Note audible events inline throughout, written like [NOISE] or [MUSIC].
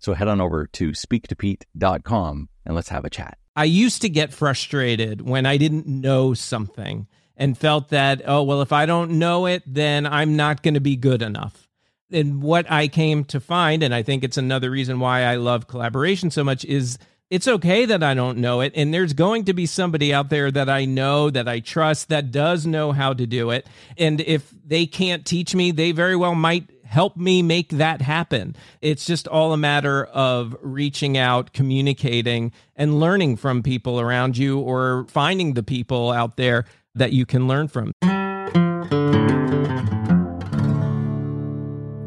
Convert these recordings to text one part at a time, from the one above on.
So head on over to speaktopete.com and let's have a chat. I used to get frustrated when I didn't know something and felt that, oh, well, if I don't know it, then I'm not going to be good enough. And what I came to find, and I think it's another reason why I love collaboration so much, is it's okay that I don't know it. And there's going to be somebody out there that I know, that I trust, that does know how to do it. And if they can't teach me, they very well might help me make that happen. It's just all a matter of reaching out, communicating, and learning from people around you or finding the people out there that you can learn from.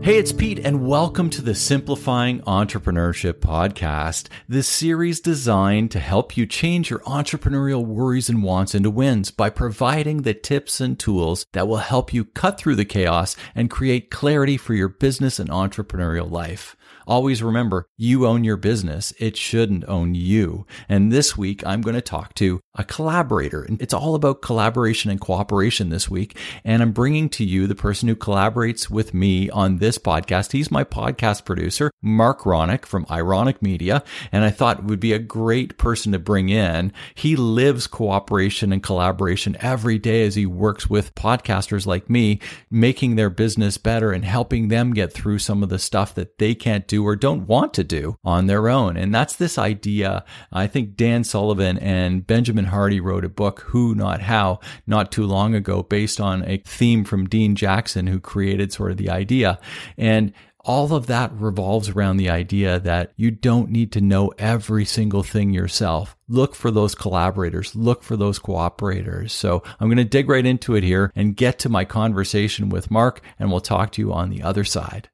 Hey, it's Pete, and welcome to the Simplifying Entrepreneurship Podcast, this series designed to help you change your entrepreneurial worries and wants into wins by providing the tips and tools that will help you cut through the chaos and create clarity for your business and entrepreneurial life. Always remember, you own your business. It shouldn't own you. And this week, I'm going to talk to a collaborator. And it's all about collaboration and cooperation this week. And I'm bringing to you the person who collaborates with me on this podcast. He's my podcast producer, Marc Ronick from Ironick Media. And I thought it would be a great person to bring in. He lives cooperation and collaboration every day as he works with podcasters like me, making their business better and helping them get through some of the stuff that they can't do or don't want to do on their own. And that's this idea. I think Dan Sullivan and Benjamin Hardy wrote a book, Who Not How, not too long ago, based on a theme from Dean Jackson, who created sort of the idea. And all of that revolves around the idea that you don't need to know every single thing yourself. Look for those collaborators, look for those cooperators. So I'm going to dig right into it here and get to my conversation with Marc, and we'll talk to you on the other side.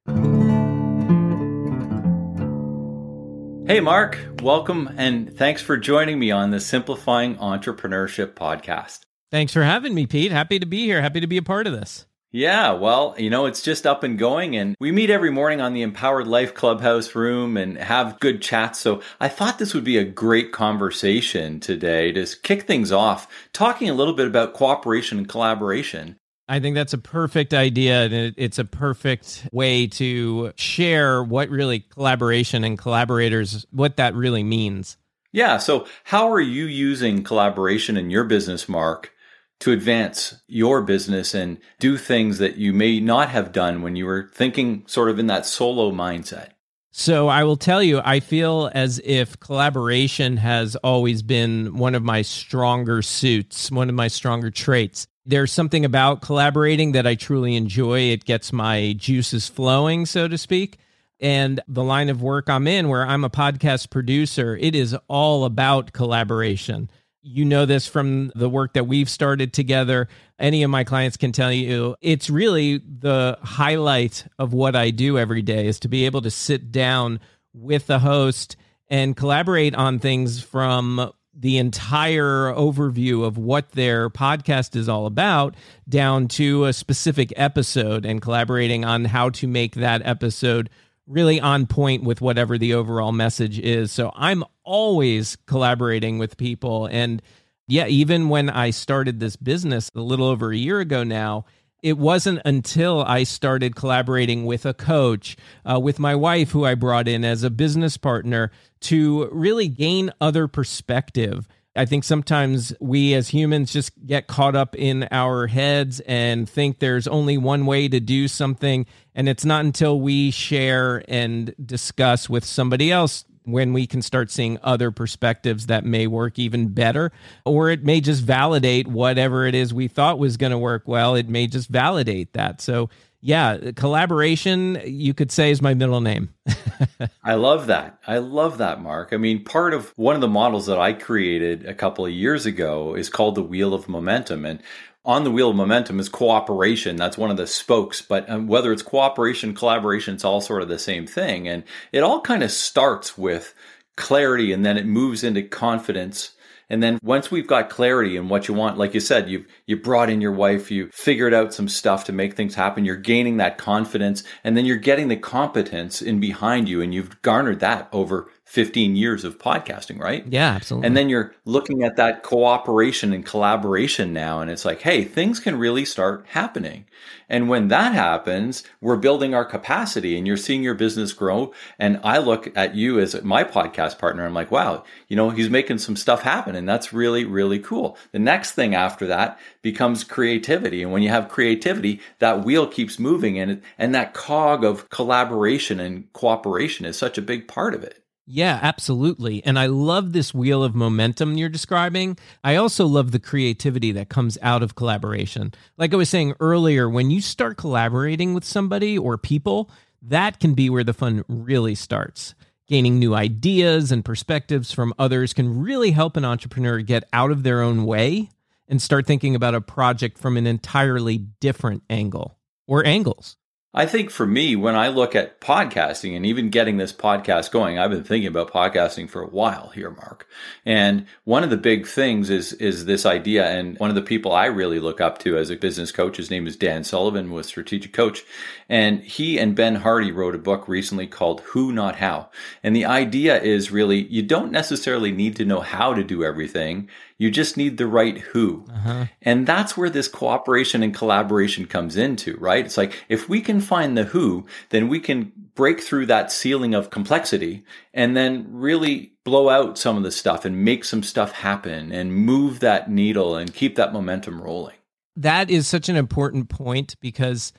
Hey, Marc, welcome and thanks for joining me on the Simplifying Entrepreneurship podcast. Thanks for having me, Pete. Happy to be here. Happy to be a part of this. Yeah, well, you know, it's just up and going, and we meet every morning on the Empowered Life Clubhouse room and have good chats. So I thought this would be a great conversation today to kick things off, talking a little bit about cooperation and collaboration. I think that's a perfect idea. And it's a perfect way to share what really collaboration and collaborators, what that really means. Yeah. So, how are you using collaboration in your business, Marc, to advance your business and do things that you may not have done when you were thinking sort of in that solo mindset? So I will tell you, I feel as if collaboration has always been one of my stronger suits, one of my stronger traits. There's something about collaborating that I truly enjoy. It gets my juices flowing, so to speak. And the line of work I'm in, where I'm a podcast producer, it is all about collaboration. You know this from the work that we've started together. Any of my clients can tell you it's really the highlight of what I do every day is to be able to sit down with the host and collaborate on things from the entire overview of what their podcast is all about down to a specific episode and collaborating on how to make that episode really on point with whatever the overall message is. So I'm always collaborating with people. And yeah, even when I started this business a little over a year ago now, it wasn't until I started collaborating with a coach, uh, with my wife, who I brought in as a business partner, to really gain other perspective. I think sometimes we as humans just get caught up in our heads and think there's only one way to do something. And it's not until we share and discuss with somebody else when we can start seeing other perspectives that may work even better, or it may just validate whatever it is we thought was going to work well. It may just validate that. So, yeah, collaboration, you could say, is my middle name. [LAUGHS] I love that. I love that, Marc. I mean, part of one of the models that I created a couple of years ago is called the Wheel of Momentum. And on the wheel of momentum is cooperation. That's one of the spokes. But um, whether it's cooperation, collaboration, it's all sort of the same thing. And it all kind of starts with clarity and then it moves into confidence. And then once we've got clarity in what you want, like you said, you've you brought in your wife, you figured out some stuff to make things happen, you're gaining that confidence, and then you're getting the competence in behind you, and you've garnered that over 15 years of podcasting, right? Yeah, absolutely. And then you're looking at that cooperation and collaboration now, and it's like, hey, things can really start happening. And when that happens, we're building our capacity and you're seeing your business grow. And I look at you as my podcast partner. I'm like, wow, you know, he's making some stuff happen. And that's really, really cool. The next thing after that becomes creativity. And when you have creativity, that wheel keeps moving and, and that cog of collaboration and cooperation is such a big part of it. Yeah, absolutely. And I love this wheel of momentum you're describing. I also love the creativity that comes out of collaboration. Like I was saying earlier, when you start collaborating with somebody or people, that can be where the fun really starts. Gaining new ideas and perspectives from others can really help an entrepreneur get out of their own way and start thinking about a project from an entirely different angle or angles. I think for me, when I look at podcasting and even getting this podcast going, I've been thinking about podcasting for a while here, Marc. And one of the big things is, is this idea. And one of the people I really look up to as a business coach, his name is Dan Sullivan with Strategic Coach. And he and Ben Hardy wrote a book recently called Who Not How. And the idea is really, you don't necessarily need to know how to do everything. You just need the right who. Uh-huh. And that's where this cooperation and collaboration comes into, right? It's like if we can find the who, then we can break through that ceiling of complexity and then really blow out some of the stuff and make some stuff happen and move that needle and keep that momentum rolling. That is such an important point because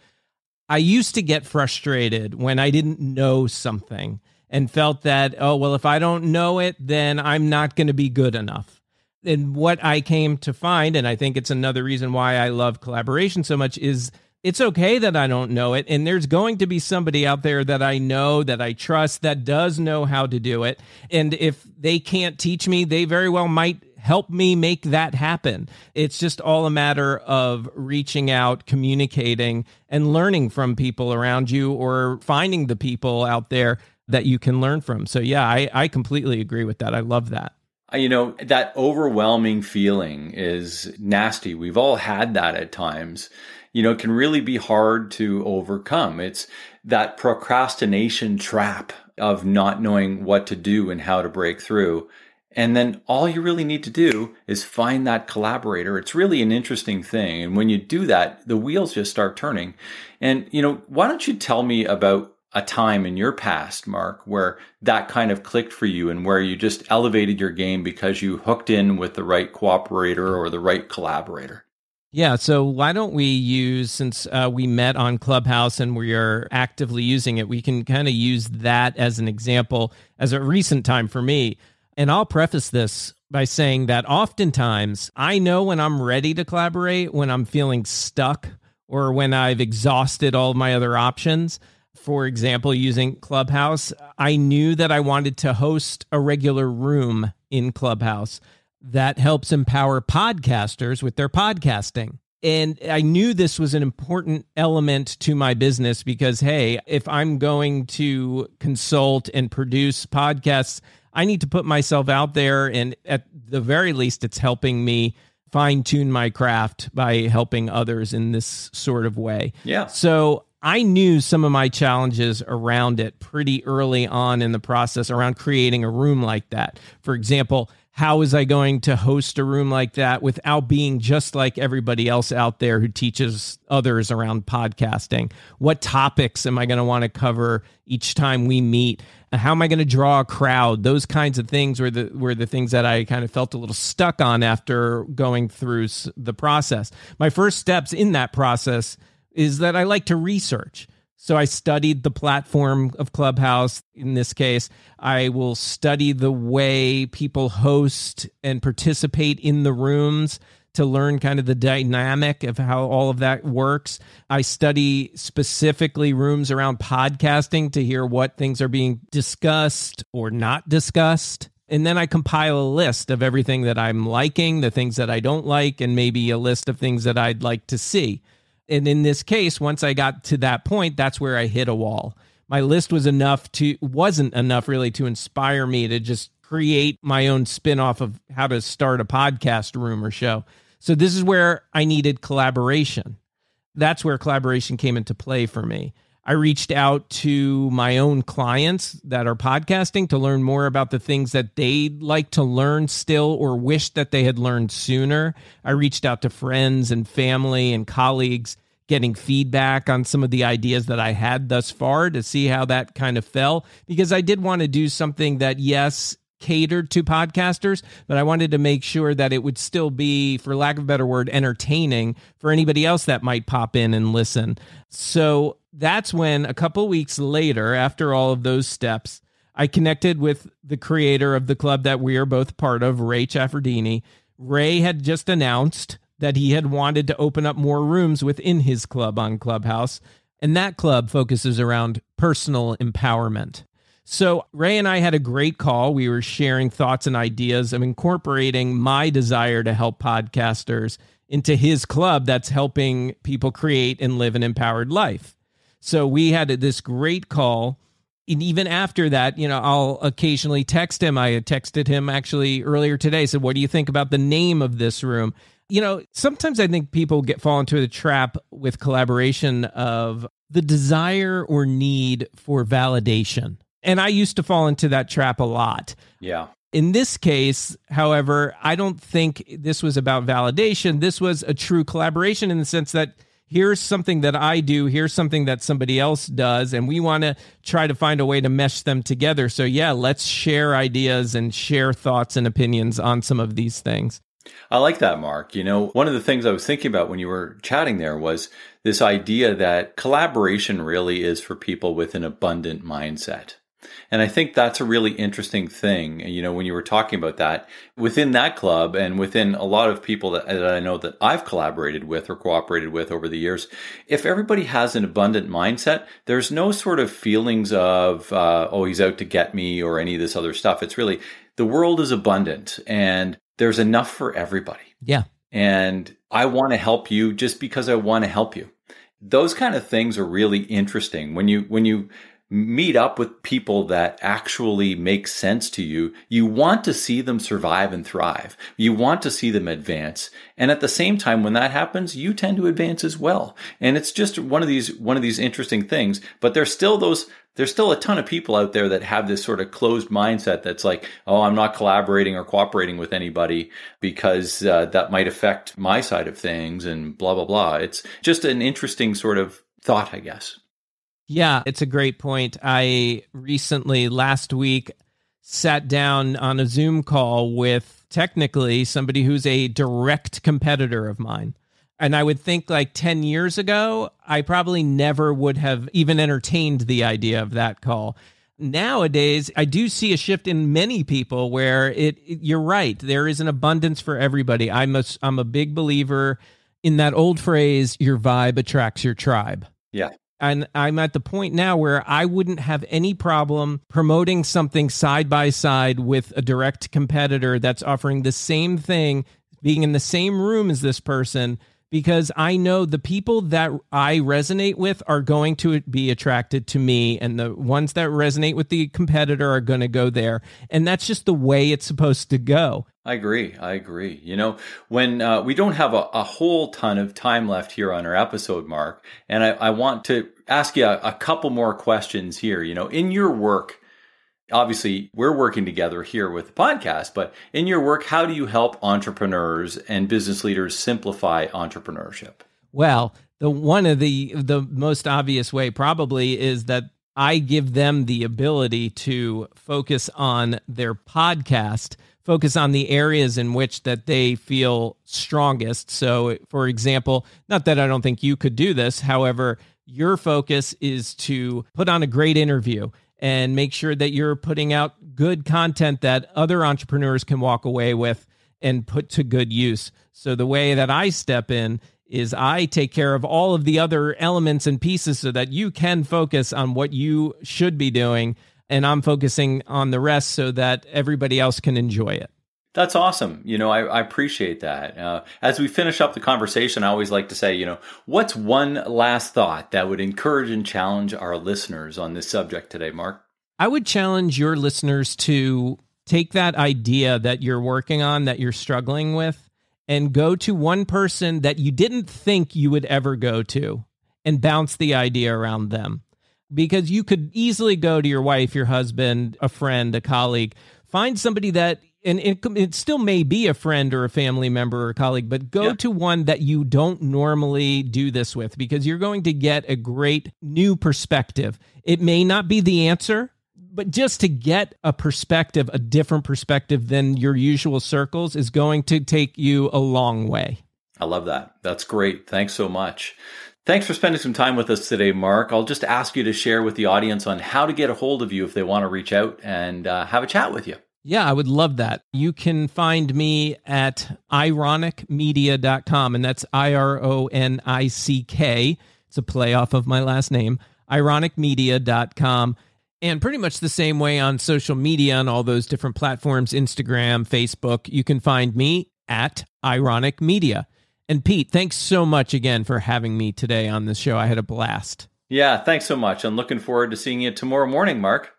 I used to get frustrated when I didn't know something and felt that, oh, well, if I don't know it, then I'm not going to be good enough and what I came to find, and I think it's another reason why I love collaboration so much, is it's okay that I don't know it. And there's going to be somebody out there that I know, that I trust, that does know how to do it. And if they can't teach me, they very well might help me make that happen. It's just all a matter of reaching out, communicating, and learning from people around you or finding the people out there that you can learn from. So, yeah, I, I completely agree with that. I love that. Uh, you know, that overwhelming feeling is nasty. We've all had that at times. You know, it can really be hard to overcome. It's that procrastination trap of not knowing what to do and how to break through. And then all you really need to do is find that collaborator. It's really an interesting thing. And when you do that, the wheels just start turning. And, you know, why don't you tell me about a time in your past, Marc, where that kind of clicked for you and where you just elevated your game because you hooked in with the right cooperator or the right collaborator? Yeah, so why don't we use, since uh, we met on Clubhouse and we are actively using it, we can kind of use that as an example as a recent time for me. And I'll preface this by saying that oftentimes I know when I'm ready to collaborate, when I'm feeling stuck, or when I've exhausted all my other options for example, using Clubhouse, I knew that I wanted to host a regular room in Clubhouse that helps empower podcasters with their podcasting. And I knew this was an important element to my business because, hey, if I'm going to consult and produce podcasts, I need to put myself out there. And at the very least, it's helping me fine tune my craft by helping others in this sort of way. Yeah. So I knew some of my challenges around it pretty early on in the process around creating a room like that. For example, how was I going to host a room like that without being just like everybody else out there who teaches others around podcasting? What topics am I going to want to cover each time we meet? How am I going to draw a crowd? Those kinds of things were the were the things that I kind of felt a little stuck on after going through the process. My first steps in that process is that I like to research. So I studied the platform of Clubhouse. In this case, I will study the way people host and participate in the rooms to learn kind of the dynamic of how all of that works. I study specifically rooms around podcasting to hear what things are being discussed or not discussed. And then I compile a list of everything that I'm liking, the things that I don't like, and maybe a list of things that I'd like to see and in this case, once I got to that point, that's where I hit a wall. My list was enough to wasn't enough really to inspire me to just create my own spin-off of how to start a podcast room or show. So this is where I needed collaboration. That's where collaboration came into play for me. I reached out to my own clients that are podcasting to learn more about the things that they'd like to learn still or wish that they had learned sooner. I reached out to friends and family and colleagues getting feedback on some of the ideas that I had thus far to see how that kind of fell because I did want to do something that yes catered to podcasters, but I wanted to make sure that it would still be, for lack of a better word, entertaining for anybody else that might pop in and listen. So that's when a couple weeks later, after all of those steps, I connected with the creator of the club that we are both part of, Ray Chaffardini. Ray had just announced that he had wanted to open up more rooms within his club on Clubhouse. And that club focuses around personal empowerment. So, Ray and I had a great call. We were sharing thoughts and ideas of incorporating my desire to help podcasters into his club that's helping people create and live an empowered life. So, we had this great call. And even after that, you know, I'll occasionally text him. I texted him actually earlier today, said, What do you think about the name of this room? You know, sometimes I think people get fall into the trap with collaboration of the desire or need for validation and I used to fall into that trap a lot. Yeah. In this case, however, I don't think this was about validation. This was a true collaboration in the sense that here's something that I do, here's something that somebody else does, and we want to try to find a way to mesh them together. So, yeah, let's share ideas and share thoughts and opinions on some of these things. I like that, Marc. You know, one of the things I was thinking about when you were chatting there was this idea that collaboration really is for people with an abundant mindset. And I think that's a really interesting thing. You know, when you were talking about that within that club and within a lot of people that, that, I know that I've collaborated with or cooperated with over the years, if everybody has an abundant mindset, there's no sort of feelings of, uh, oh, he's out to get me or any of this other stuff. It's really the world is abundant and there's enough for everybody. Yeah. And I want to help you just because I want to help you. Those kind of things are really interesting when you, when you, meet up with people that actually make sense to you, you want to see them survive and thrive. You want to see them advance. And at the same time, when that happens, you tend to advance as well. And it's just one of these, one of these interesting things, but there's still those, there's still a ton of people out there that have this sort of closed mindset that's like, oh, I'm not collaborating or cooperating with anybody because uh, that might affect my side of things and blah, blah, blah. It's just an interesting sort of thought, I guess. Yeah, it's a great point. I recently, last week, sat down on a Zoom call with technically somebody who's a direct competitor of mine. And I would think like 10 years ago, I probably never would have even entertained the idea of that call. Nowadays, I do see a shift in many people where it, it you're right, there is an abundance for everybody. I'm a, I'm a big believer in that old phrase, your vibe attracts your tribe. Yeah. And I'm at the point now where I wouldn't have any problem promoting something side by side with a direct competitor that's offering the same thing, being in the same room as this person, because I know the people that I resonate with are going to be attracted to me, and the ones that resonate with the competitor are going to go there. And that's just the way it's supposed to go. I agree. I agree. You know, when uh, we don't have a, a, whole ton of time left here on our episode, Marc, and I, I want to ask you a, a couple more questions here. You know, in your work, obviously we're working together here with the podcast, but in your work, how do you help entrepreneurs and business leaders simplify entrepreneurship? Well, the one of the the most obvious way probably is that I give them the ability to focus on their podcast, focus on the areas in which that they feel strongest. So, for example, not that I don't think you could do this, however, your focus is to put on a great interview and make sure that you're putting out good content that other entrepreneurs can walk away with and put to good use. So the way that I step in is I take care of all of the other elements and pieces so that you can focus on what you should be doing and I'm focusing on the rest so that everybody else can enjoy it. That's awesome. You know, I, I appreciate that. Uh, as we finish up the conversation, I always like to say, you know, what's one last thought that would encourage and challenge our listeners on this subject today, Marc? I would challenge your listeners to take that idea that you're working on, that you're struggling with, and go to one person that you didn't think you would ever go to and bounce the idea around them. Because you could easily go to your wife, your husband, a friend, a colleague, find somebody that and it, it, still may be a friend or a family member or a colleague, but go yeah. to one that you don't normally do this with because you're going to get a great new perspective. It may not be the answer, but just to get a perspective, a different perspective than your usual circles is going to take you a long way. I love that. That's great. Thanks so much. Thanks for spending some time with us today, Marc. I'll just ask you to share with the audience on how to get a hold of you if they want to reach out and uh, have a chat with you. Yeah, I would love that. You can find me at ironickmedia.com, and that's I R O N I C K. It's a play off of my last name, ironickmedia.com. And pretty much the same way on social media on all those different platforms Instagram, Facebook. You can find me at Ironick Media. And Pete, thanks so much again for having me today on this show. I had a blast. Yeah, thanks so much. I'm looking forward to seeing you tomorrow morning, Marc.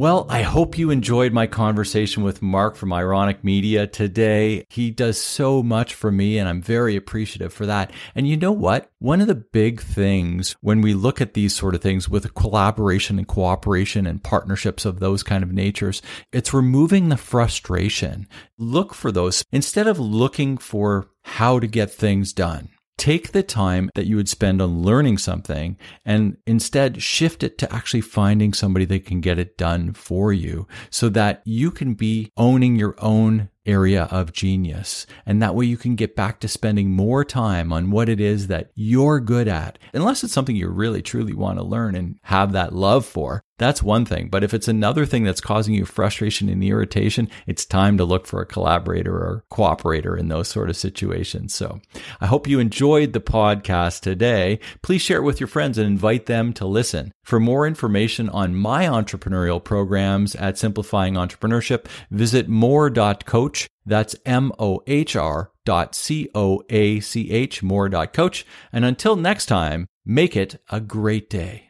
Well, I hope you enjoyed my conversation with Marc from Ironick Media today. He does so much for me, and I'm very appreciative for that. And you know what? One of the big things when we look at these sort of things with collaboration and cooperation and partnerships of those kind of natures, it's removing the frustration. Look for those instead of looking for how to get things done take the time that you would spend on learning something and instead shift it to actually finding somebody that can get it done for you so that you can be owning your own area of genius. And that way you can get back to spending more time on what it is that you're good at. Unless it's something you really truly want to learn and have that love for. That's one thing. But if it's another thing that's causing you frustration and irritation, it's time to look for a collaborator or cooperator in those sort of situations. So I hope you enjoyed the podcast today. Please share it with your friends and invite them to listen. For more information on my entrepreneurial programs at Simplifying Entrepreneurship, visit mohr.coach. That's M-O-H-R dot C-O-A-C-H, more dot coach. And until next time, make it a great day.